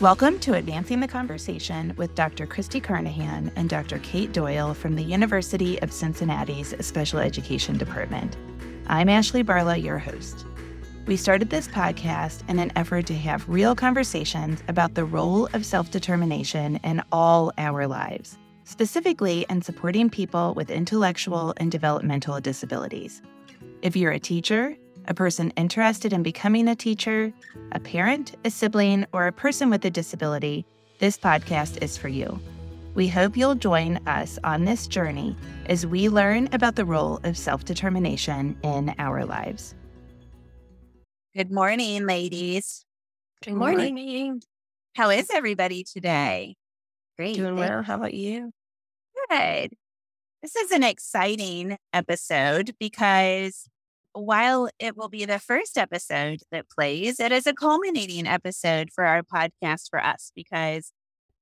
Welcome to Advancing the Conversation with Dr. Christy Carnahan and Dr. Kate Doyle from the University of Cincinnati's Special Education Department. I'm Ashley Barlow, your host. We started this podcast in an effort to have real conversations about the role of self determination in all our lives, specifically in supporting people with intellectual and developmental disabilities. If you're a teacher, a person interested in becoming a teacher, a parent, a sibling, or a person with a disability, this podcast is for you. We hope you'll join us on this journey as we learn about the role of self determination in our lives. Good morning, ladies. Good morning. morning. How is everybody today? Great. Doing well. How about you? Good. This is an exciting episode because while it will be the first episode that plays, it is a culminating episode for our podcast for us because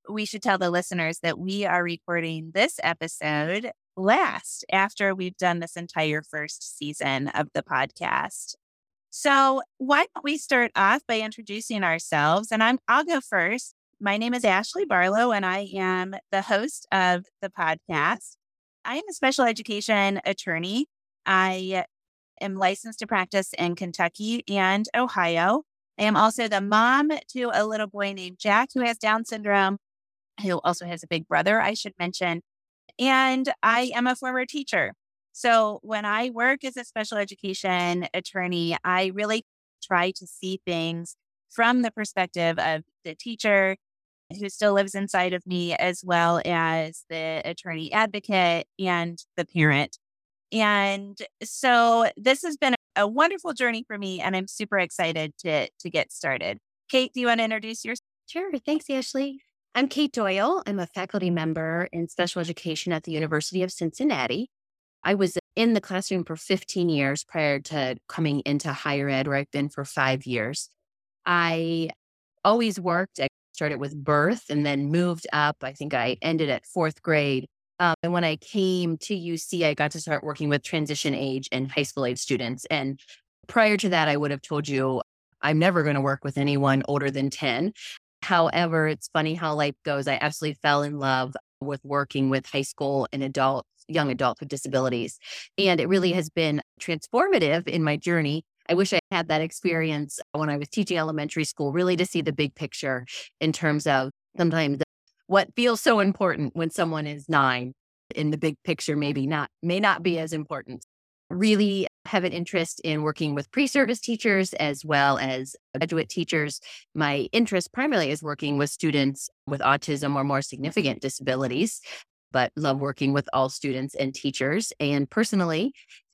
we should tell the listeners that we are recording this episode last after we've done this entire first season of the podcast. So, why don't we start off by introducing ourselves? And I'm I'll go first. My name is Ashley Barlow and I am the host of the podcast. I am a special education attorney. I am licensed to practice in Kentucky and Ohio. I am also the mom to a little boy named Jack who has Down syndrome, who also has a big brother, I should mention. And I am a former teacher. So when I work as a special education attorney, I really try to see things from the perspective of the teacher who still lives inside of me, as well as the attorney advocate and the parent. And so this has been a wonderful journey for me, and I'm super excited to to get started. Kate, do you want to introduce yourself? Sure. Thanks, Ashley. I'm Kate Doyle. I'm a faculty member in special education at the University of Cincinnati. I was in the classroom for 15 years prior to coming into higher ed, where I've been for five years. I always worked. I started with birth and then moved up. I think I ended at fourth grade um, and when I came to UC, I got to start working with transition age and high school age students. And prior to that, I would have told you I'm never going to work with anyone older than 10. However, it's funny how life goes. I absolutely fell in love with working with high school and adults, young adults with disabilities. And it really has been transformative in my journey. I wish I had that experience when I was teaching elementary school, really to see the big picture in terms of sometimes what feels so important when someone is nine in the big picture maybe not may not be as important. Really have an interest in working with pre-service teachers as well as graduate teachers. My interest primarily is working with students with autism or more significant disabilities but love working with all students and teachers. And personally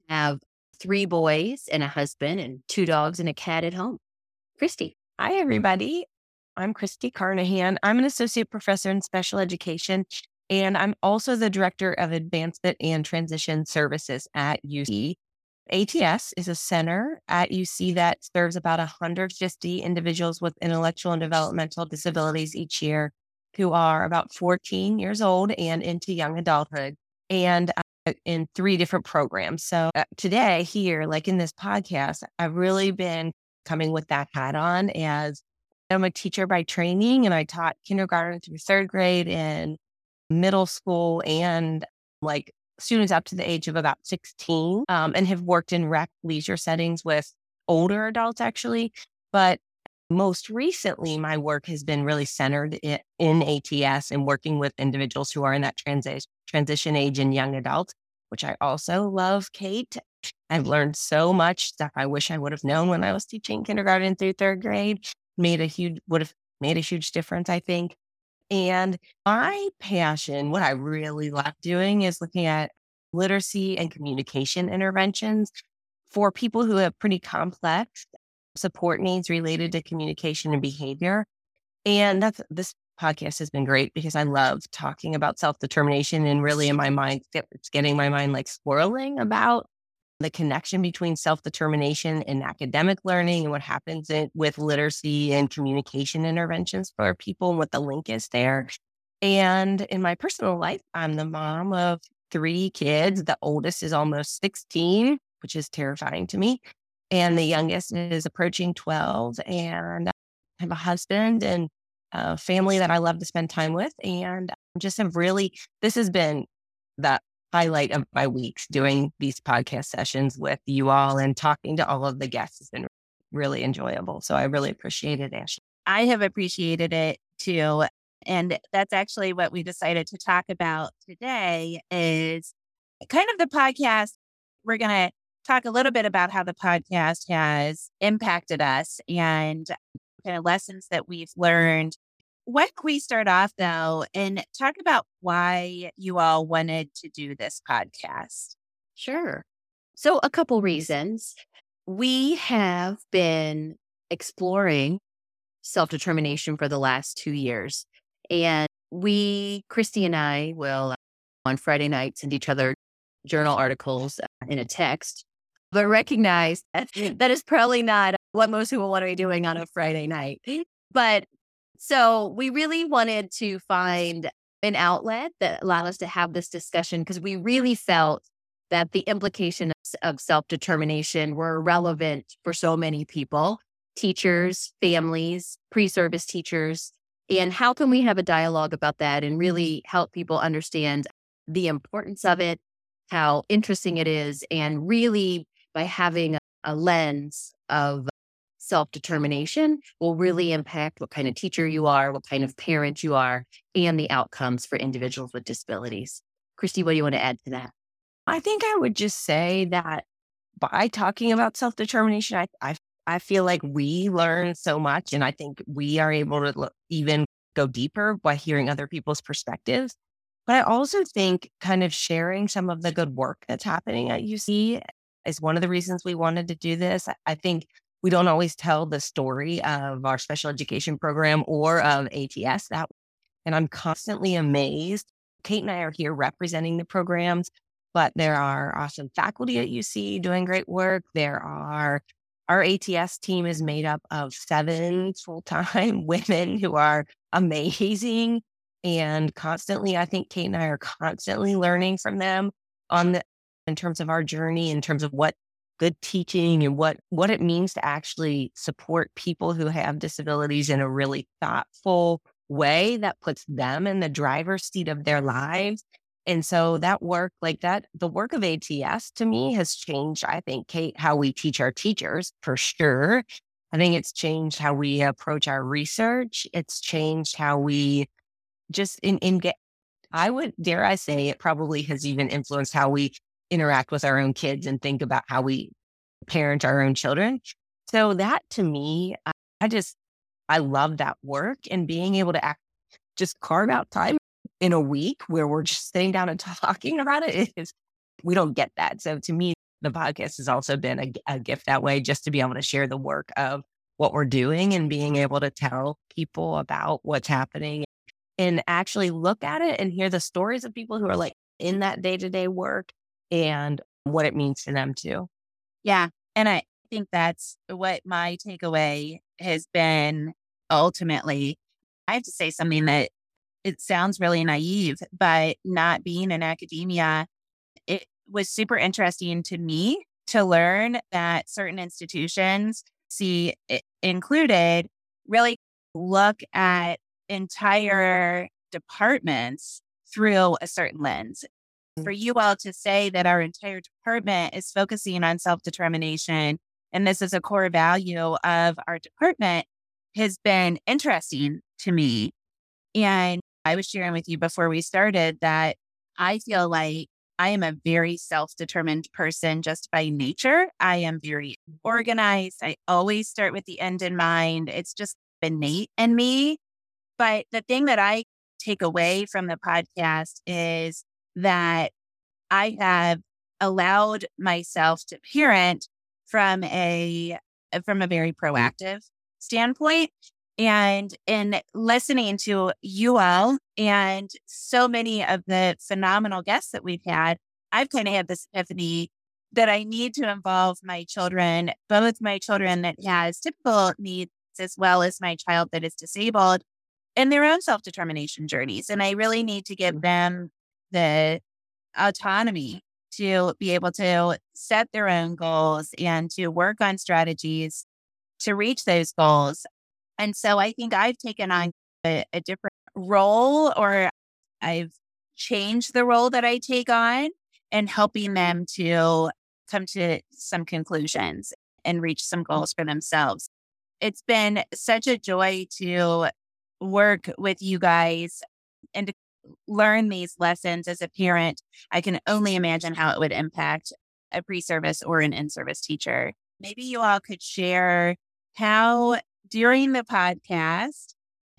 have three boys and a husband and two dogs and a cat at home. Christy hi everybody I'm Christy Carnahan. I'm an associate professor in special education, and I'm also the director of advancement and transition services at UC. ATS is a center at UC that serves about 150 individuals with intellectual and developmental disabilities each year who are about 14 years old and into young adulthood and uh, in three different programs. So uh, today, here, like in this podcast, I've really been coming with that hat on as I'm a teacher by training and I taught kindergarten through third grade and middle school and like students up to the age of about 16 um, and have worked in rec leisure settings with older adults actually. But most recently, my work has been really centered in, in ATS and working with individuals who are in that transi- transition age and young adults, which I also love, Kate. I've learned so much stuff I wish I would have known when I was teaching kindergarten through third grade made a huge would have made a huge difference, I think. And my passion, what I really love doing is looking at literacy and communication interventions for people who have pretty complex support needs related to communication and behavior. And that's this podcast has been great because I love talking about self determination and really in my mind, it's getting my mind like swirling about the connection between self determination and academic learning and what happens in, with literacy and communication interventions for people and what the link is there. And in my personal life, I'm the mom of three kids. The oldest is almost 16, which is terrifying to me. And the youngest is approaching 12. And I have a husband and a family that I love to spend time with. And just have really, this has been the highlight of my weeks doing these podcast sessions with you all and talking to all of the guests has been really enjoyable. So I really appreciate it, Ashley. I have appreciated it too. And that's actually what we decided to talk about today is kind of the podcast. We're going to talk a little bit about how the podcast has impacted us and kind of lessons that we've learned. Why don't we start off though and talk about why you all wanted to do this podcast? Sure. So, a couple reasons. We have been exploring self determination for the last two years. And we, Christy and I, will uh, on Friday night send each other journal articles uh, in a text, but recognize that is probably not what most people want to be doing on a Friday night. But so we really wanted to find an outlet that allowed us to have this discussion because we really felt that the implications of self determination were relevant for so many people teachers, families, pre service teachers. And how can we have a dialogue about that and really help people understand the importance of it, how interesting it is, and really by having a, a lens of self determination will really mm-hmm. impact what kind of teacher you are, what kind of parent you are, and the outcomes for individuals with disabilities. Christy, what do you want to add to that? I think I would just say that by talking about self determination, I, I I feel like we learn so much, and I think we are able to look, even go deeper by hearing other people's perspectives. But I also think kind of sharing some of the good work that's happening at UC is one of the reasons we wanted to do this. I think we don't always tell the story of our special education program or of ATS that and I'm constantly amazed. Kate and I are here representing the programs, but there are awesome faculty at UC doing great work. There are our ATS team is made up of seven full time women who are amazing and constantly, I think Kate and I are constantly learning from them on the, in terms of our journey, in terms of what good teaching and what, what it means to actually support people who have disabilities in a really thoughtful way that puts them in the driver's seat of their lives and so that work, like that, the work of ATS to me has changed, I think, Kate, how we teach our teachers for sure. I think it's changed how we approach our research. It's changed how we just in, in get, I would dare I say it probably has even influenced how we interact with our own kids and think about how we parent our own children. So that to me, I, just, I love that work and being able to act, just carve out time in a week where we're just sitting down and talking about it is we don't get that. So to me, the podcast has also been a, a gift that way, just to be able to share the work of what we're doing and being able to tell people about what's happening and actually look at it and hear the stories of people who are like in that day to day work and what it means to them too. Yeah. And I think that's what my takeaway has been ultimately. I have to say something that it sounds really naive, but not being in academia, it was super interesting to me to learn that certain institutions, UC included, really look at entire departments through a certain lens. For mm. you all to say that our entire department is focusing on self determination and this is a core value of our department has been interesting to me. And I was sharing with you before we started that I feel like I am a very self determined person just by nature. I am very organized. I always start with the end in mind. It's just innate in me. But the thing that I take away from the podcast is that I have allowed myself to parent from a from a very proactive standpoint and in listening to you all and so many of the phenomenal guests that we've had, I've kind of had this epiphany that I need to involve my children, both my children that has typical needs as well as my child that is disabled in their own self-determination journeys. And I really need to give mm. them the autonomy to be able to set their own goals and to work on strategies to reach those goals and so I think I've taken on a, a different role or I've changed the role that I take on and helping them to come to some conclusions and reach some goals for themselves. It's been such a joy to work with you guys and to learn these lessons as a parent. I can only imagine how it would impact a pre service or an in service teacher. Maybe you all could share how during the podcast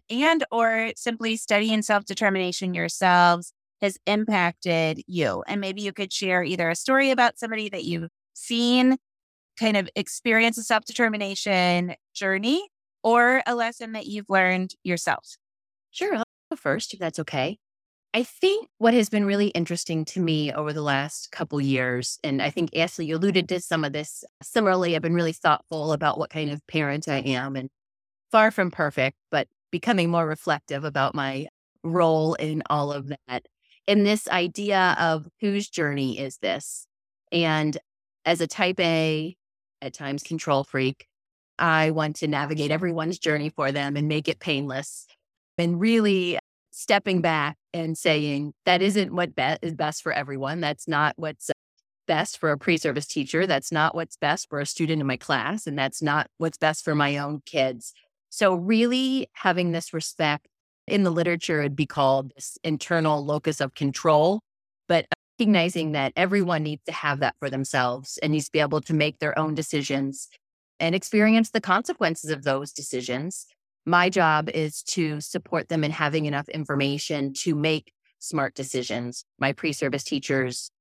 and or simply studying self-determination yourselves has impacted you and maybe you could share either a story about somebody that you've seen kind of experience a self-determination journey or a lesson that you've learned yourself sure i'll go first if that's okay I think what has been really interesting to me over the last couple years, and I think Ashley alluded to some of this. Similarly, I've been really thoughtful about what kind of parent I am, and far from perfect, but becoming more reflective about my role in all of that. And this idea of whose journey is this? And as a type A, at times control freak, I want to navigate everyone's journey for them and make it painless. And really stepping back and saying that isn't what be- is best for everyone. That's not what's best for a pre-service teacher. That's not what's best for a student in my class, and that's not what's best for my own kids. So really having this respect in the literature would be called this internal locus of control, but recognizing that everyone needs to have that for themselves and needs to be able to make their own decisions and experience the consequences of those decisions my job is to support them in having enough information to make smart decisions. My pre service teachers,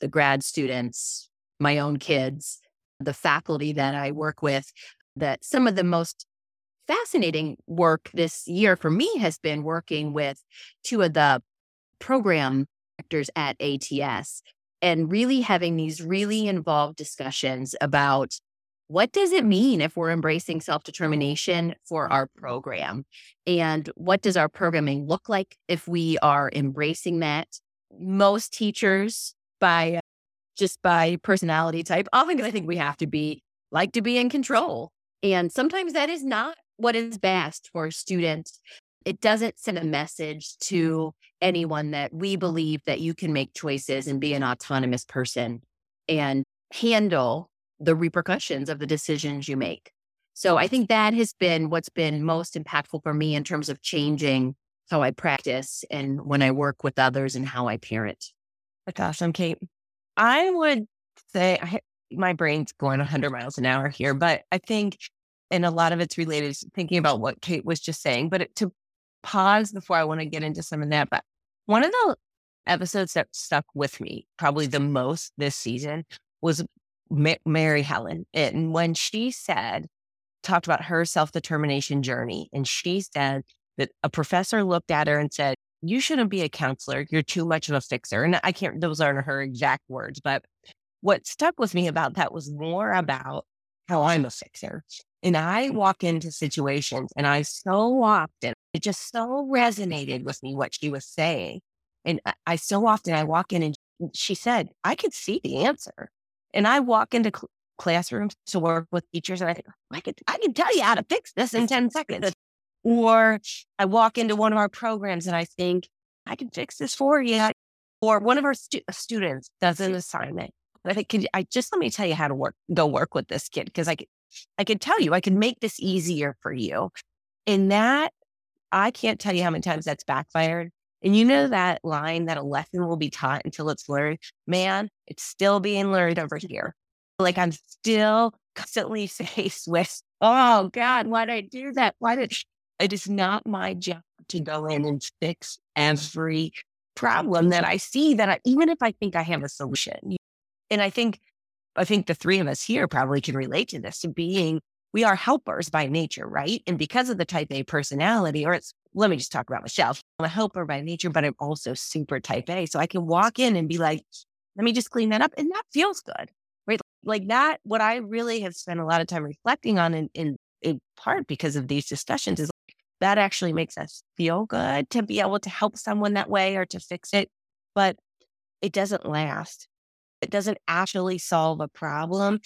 the grad students, my own kids, the faculty that I work with, that some of the most fascinating work this year for me has been working with two of the program directors at ATS and really having these really involved discussions about what does it mean if we're embracing self determination for our program? And what does our programming look like if we are embracing that? Most teachers, by just by personality type, often I think we have to be like to be in control. And sometimes that is not what is best for students. It doesn't send a message to anyone that we believe that you can make choices and be an autonomous person and handle the repercussions of the decisions you make. So I think that has been what's been most impactful for me in terms of changing how I practice and when I work with others and how I parent. Oh, That's awesome, Kate. I would say I, my brain's going 100 miles an hour here, but I think, and a lot of it's related to thinking about what Kate was just saying, but it, to pause before I want to get into some of that. But one of the episodes that stuck with me probably the most this season was Ma- Mary Helen. And when she said, talked about her self determination journey, and she said that a professor looked at her and said, You shouldn't be a counselor. You're too much of a fixer. And I can't, those aren't her exact words, but what stuck with me about that was more about how I'm a fixer. And I walk into situations and I so often, it just so resonated with me what she was saying. And I, I so often I walk in and she said, I could see the answer. And I walk into cl- classrooms to work with teachers and I think, I could, I can tell you how to fix this in 10 seconds. Or I walk into one of our programs and I think, I can fix this for you. Or one of our stu- uh, students does an assignment. And I think, can I just let me tell you how to work, go work with this kid. Cause I could, I could tell you, I can make this easier for you. And that, I can't tell you how many times that's backfired. And you know that line that a lesson will be taught until it's learned? Man, it's still being learned over here. Like I'm still constantly faced with, oh God, why did I do that? Why did it is not my job to go in and fix every problem that I see that I, even if I think I have a solution. And I think, I think the three of us here probably can relate to this to being, we are helpers by nature, right? And because of the type A personality, or it's let me just talk about myself. I'm a helper by nature, but I'm also super type A. So I can walk in and be like, let me just clean that up. And that feels good. Right. Like that, what I really have spent a lot of time reflecting on in, in, in part because of these discussions is like, that actually makes us feel good to be able to help someone that way or to fix it. But it doesn't last. It doesn't actually solve a problem.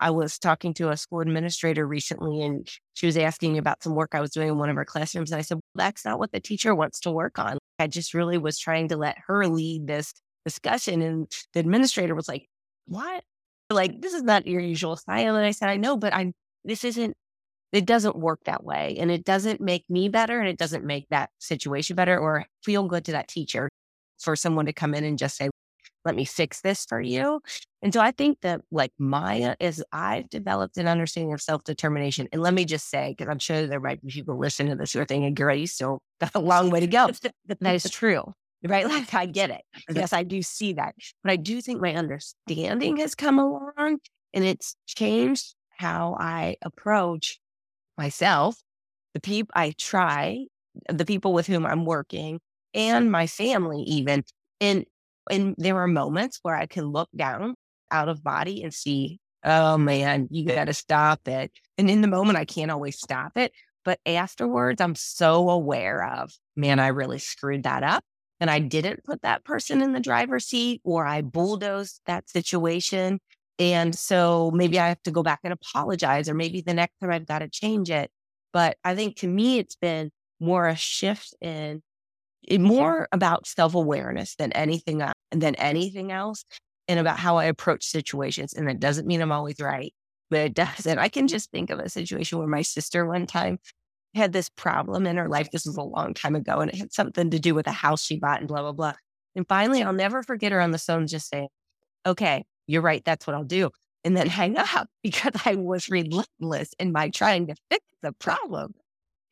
I was talking to a school administrator recently and she was asking about some work I was doing in one of her classrooms. And I said, well, that's not what the teacher wants to work on. I just really was trying to let her lead this discussion. And the administrator was like, what? Like, this is not your usual style. And I said, I know, but I'm, this isn't, it doesn't work that way. And it doesn't make me better and it doesn't make that situation better or feel good to that teacher for someone to come in and just say, let me fix this for you. And so I think that like Maya is I've developed an understanding of self-determination. And let me just say, because I'm sure there might be people listening to this who are thinking, girl, you still got a long way to go. that is true. Right. Like I get it. Yes, I do see that. But I do think my understanding has come along and it's changed how I approach myself, the people I try, the people with whom I'm working, and my family, even. And and there are moments where I can look down out of body and see, oh man, you got to stop it. And in the moment, I can't always stop it. But afterwards, I'm so aware of, man, I really screwed that up. And I didn't put that person in the driver's seat or I bulldozed that situation. And so maybe I have to go back and apologize, or maybe the next time I've got to change it. But I think to me, it's been more a shift in it, more about self awareness than anything uh, than anything else and about how I approach situations. And that doesn't mean I'm always right, but it does. And I can just think of a situation where my sister one time had this problem in her life. This was a long time ago, and it had something to do with a house she bought and blah, blah, blah. And finally, I'll never forget her on the phone just saying, Okay, you're right. That's what I'll do. And then hang up because I was relentless in my trying to fix the problem.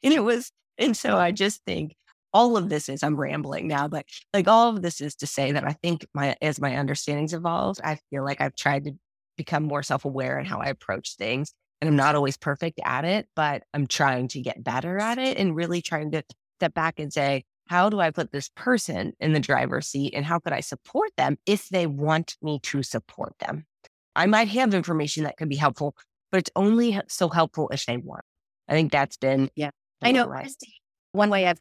And it was, and so I just think all of this is i'm rambling now but like all of this is to say that i think my as my understandings evolved i feel like i've tried to become more self-aware in how i approach things and i'm not always perfect at it but i'm trying to get better at it and really trying to step back and say how do i put this person in the driver's seat and how could i support them if they want me to support them? I might have information that could be helpful but it's only so helpful if they want. I think that's been yeah. i know right. one way i've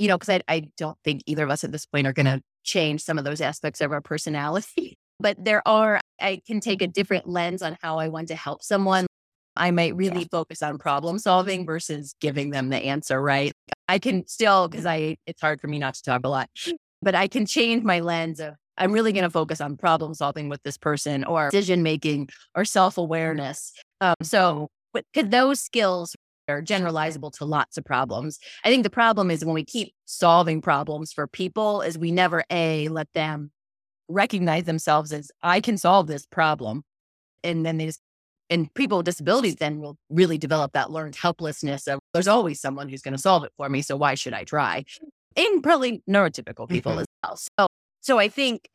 you know, because I, I don't think either of us at this point are going to change some of those aspects of our personality. But there are, I can take a different lens on how I want to help someone. I might really yeah. focus on problem solving versus giving them the answer, right? I can still, because I, it's hard for me not to talk a lot, but I can change my lens of, I'm really going to focus on problem solving with this person or decision making or self awareness. Um, so, because those skills are generalizable to lots of problems. I think the problem is when we keep solving problems for people is we never a let them recognize themselves as I can solve this problem. And then they just and people with disabilities then will really develop that learned helplessness of there's always someone who's going to solve it for me. So why should I try? And probably neurotypical people mm-hmm. as well. So so I think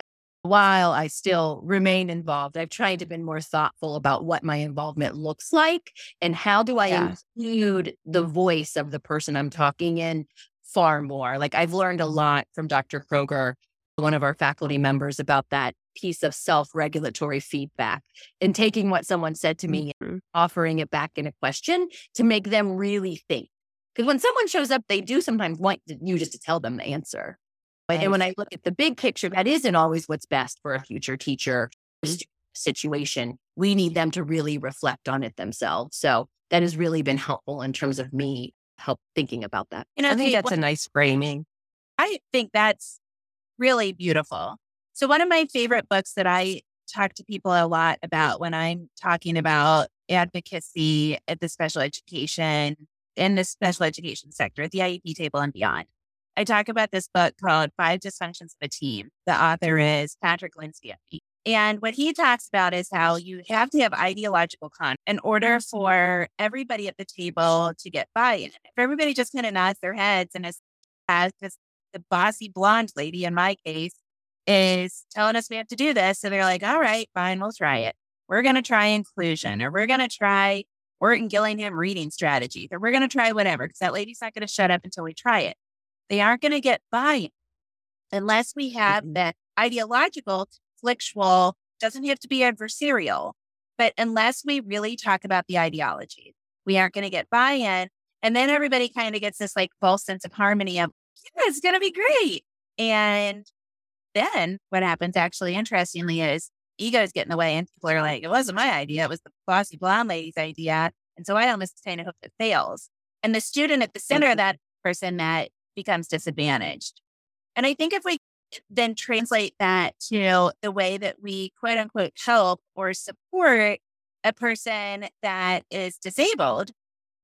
while I still remain involved, I've tried to be more thoughtful about what my involvement looks like and how do I yeah. include the voice of the person I'm talking in far more. Like I've learned a lot from Dr. Kroger, one of our faculty members, about that piece of self-regulatory feedback and taking what someone said to me mm-hmm. and offering it back in a question to make them really think. Because when someone shows up, they do sometimes want you just to tell them the answer. Right. And when I look at the big picture, that isn't always what's best for a future teacher mm-hmm. situation. We need them to really reflect on it themselves. So that has really been helpful in terms of me help thinking about that. You know, I think that's a nice framing. I think that's really beautiful. So one of my favorite books that I talk to people a lot about when I'm talking about advocacy at the special education in the special education sector, at the IEP table and beyond, I talk about this book called Five Dysfunctions of a Team. The author is Patrick Lencioni. And what he talks about is how you have to have ideological con in order for everybody at the table to get buy-in. If everybody just kind of nods their heads and is as just the bossy blonde lady in my case is telling us we have to do this. So they're like, all right, fine, we'll try it. We're going to try inclusion or we're going to try Orton Gillingham reading strategy or we're going to try whatever because that lady's not going to shut up until we try it. They aren't going to get buy in unless we have mm-hmm. that ideological, conflictual, doesn't have to be adversarial, but unless we really talk about the ideology, we aren't going to get buy in. And then everybody kind of gets this like false sense of harmony of, yeah, it's going to be great. And then what happens actually, interestingly, is egos get in the way and people are like, it wasn't my idea. It was the bossy blonde lady's idea. And so I almost kind of hope it fails. And the student at the center of that person that becomes disadvantaged. And I think if we then translate that to the way that we quote unquote help or support a person that is disabled,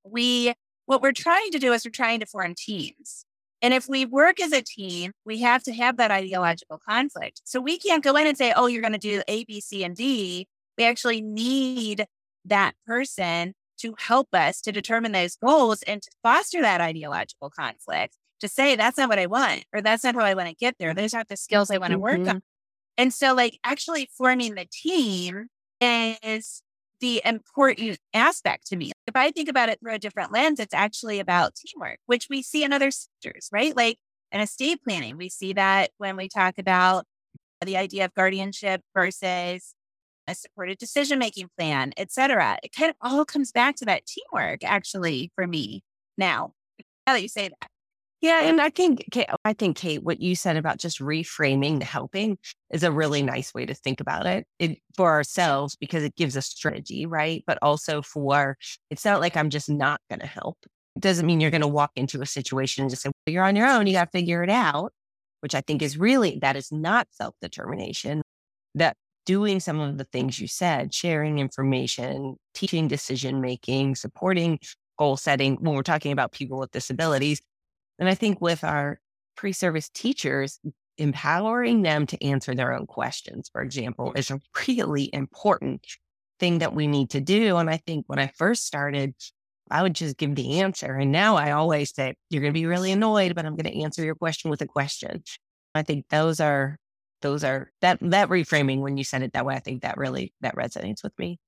we what we're trying to do is we're trying to form teams. And if we work as a team, we have to have that ideological conflict. So we can't go in and say, oh, you're going to do A, B, C, and D. We actually need that person to help us to determine those goals and to foster that ideological conflict to say, that's not what I want, or that's not how I want to get there. Those aren't the skills I want to mm-hmm. work on. And so, like, actually forming the team is the important aspect to me. If I think about it through a different lens, it's actually about teamwork, which we see in other sectors, right? Like in estate planning, we see that when we talk about the idea of guardianship versus a supported decision making plan, et cetera. It kind of all comes back to that teamwork, actually, for me now. Now that you say that. Yeah, and I think I think Kate, what you said about just reframing the helping is a really nice way to think about it, it for ourselves because it gives a strategy, right? But also for it's not like I'm just not going to help. It doesn't mean you're going to walk into a situation and just say well, you're on your own, you got to figure it out, which I think is really that is not self determination. That doing some of the things you said, sharing information, teaching decision making, supporting goal setting when we're talking about people with disabilities and I think with our pre service teachers, empowering them to answer their own questions, for example, is a really important thing that we need to do. And I think when I first started, I would just give the answer. And now I always say, you're going to be really annoyed, but I'm going to answer your question with a question. I think those are, those are that, that reframing when you said it that way, I think that really, that resonates with me.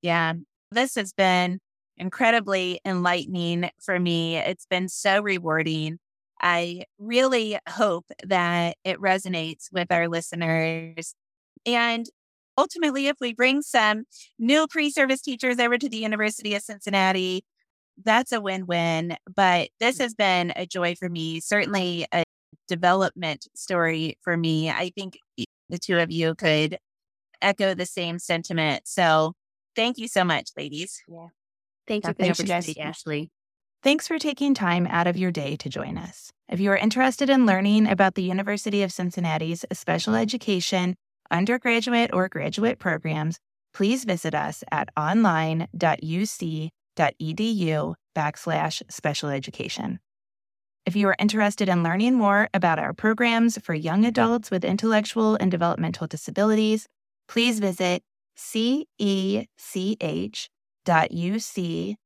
Yeah. This has been incredibly enlightening for me. It's been so rewarding. I really hope that it resonates with our listeners. And ultimately, if we bring some new pre service teachers over to the University of Cincinnati, that's a win win. But this mm. has been a joy for me, certainly a development story for me. I think the two of you could echo the same sentiment. So thank you so much, ladies. Yeah. Thank you for the opportunity, Ashley. Thanks for taking time out of your day to join us. If you are interested in learning about the University of Cincinnati's special education, undergraduate, or graduate programs, please visit us at online.uc.edu backslash special education. If you are interested in learning more about our programs for young adults with intellectual and developmental disabilities, please visit cech uc.edu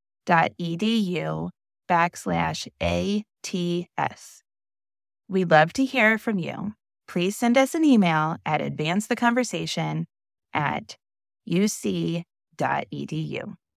backslash ATS. We'd love to hear from you. Please send us an email at advancetheconversation at uc.edu.